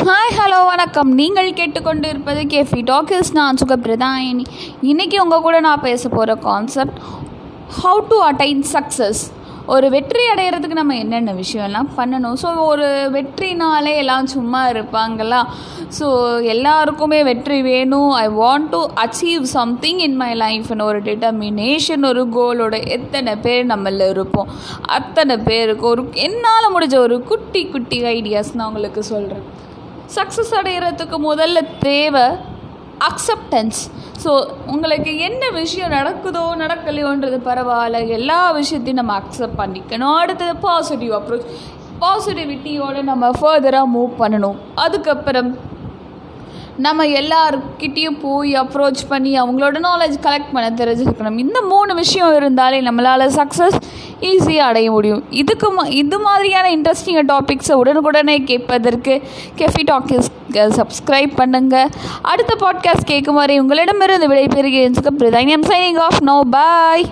Hi hello வணக்கம். நீங்கள் கேட்டுக்கொண்டு இருப்பது கேஃபி டாக்கிஸ் நான் சுகப்பிரதாயினி. இன்றைக்கி உங்கள் கூட நான் பேச போகிற concept how to attain success ஒரு வெற்றி அடைகிறதுக்கு நம்ம என்னென்ன விஷயம்லாம் பண்ணணும்? ஸோ ஒரு வெற்றினாலே எல்லாம் சும்மா இருப்பாங்களா? ஸோ எல்லாருக்குமே வெற்றி வேணும். I want to achieve something in my லைஃப்னு ஒரு டிட்டர்மினேஷன் ஒரு கோலோட எத்தனை பேர் நம்மள இருப்போம்? அத்தனை பேருக்கு ஒரு என்னால் முடிஞ்ச ஒரு குட்டி குட்டி ஐடியாஸ் நான் உங்களுக்கு சொல்கிறேன் சக்ஸஸ் அடைகிறதுக்கு முதல்ல தேவை அக்செப்டன்ஸ் ஸோ உங்களுக்கு என்ன விஷயம் நடக்குதோ நடக்கலையோன்றது பரவாயில்ல. எல்லா விஷயத்தையும் நம்ம அக்செப்ட் பண்ணிக்கணும். அடுத்தது பாசிட்டிவ் அப்ரோச் பாசிட்டிவிட்டியோடு நம்ம ஃபர்தராக மூவ் பண்ணணும். அதுக்கப்புறம் நம்ம எல்லாருக்கிட்டேயும் போய் அப்ரோச் பண்ணி அவங்களோட நாலேஜ் கலெக்ட் பண்ண தெரிஞ்சுக்கணும். இந்த மூணு விஷயம் இருந்தாலே நம்மளால் சக்ஸஸ் ஈஸியாக அடைய முடியும். இதுக்கு மா இது மாதிரியான இன்ட்ரெஸ்டிங் டாபிக்ஸை உடனுக்குடனே கேட்பதற்கு கெஃபி டாக்கிஸ் சப்ஸ்கிரைப் பண்ணுங்கள் அடுத்த பாட்காஸ்ட் கேட்கும் வரை உங்களிடமிருந்து விடைபெறுகிறேன். சுகப்பிரதானியம் சைனிங் ஆஃப் நோ பாய்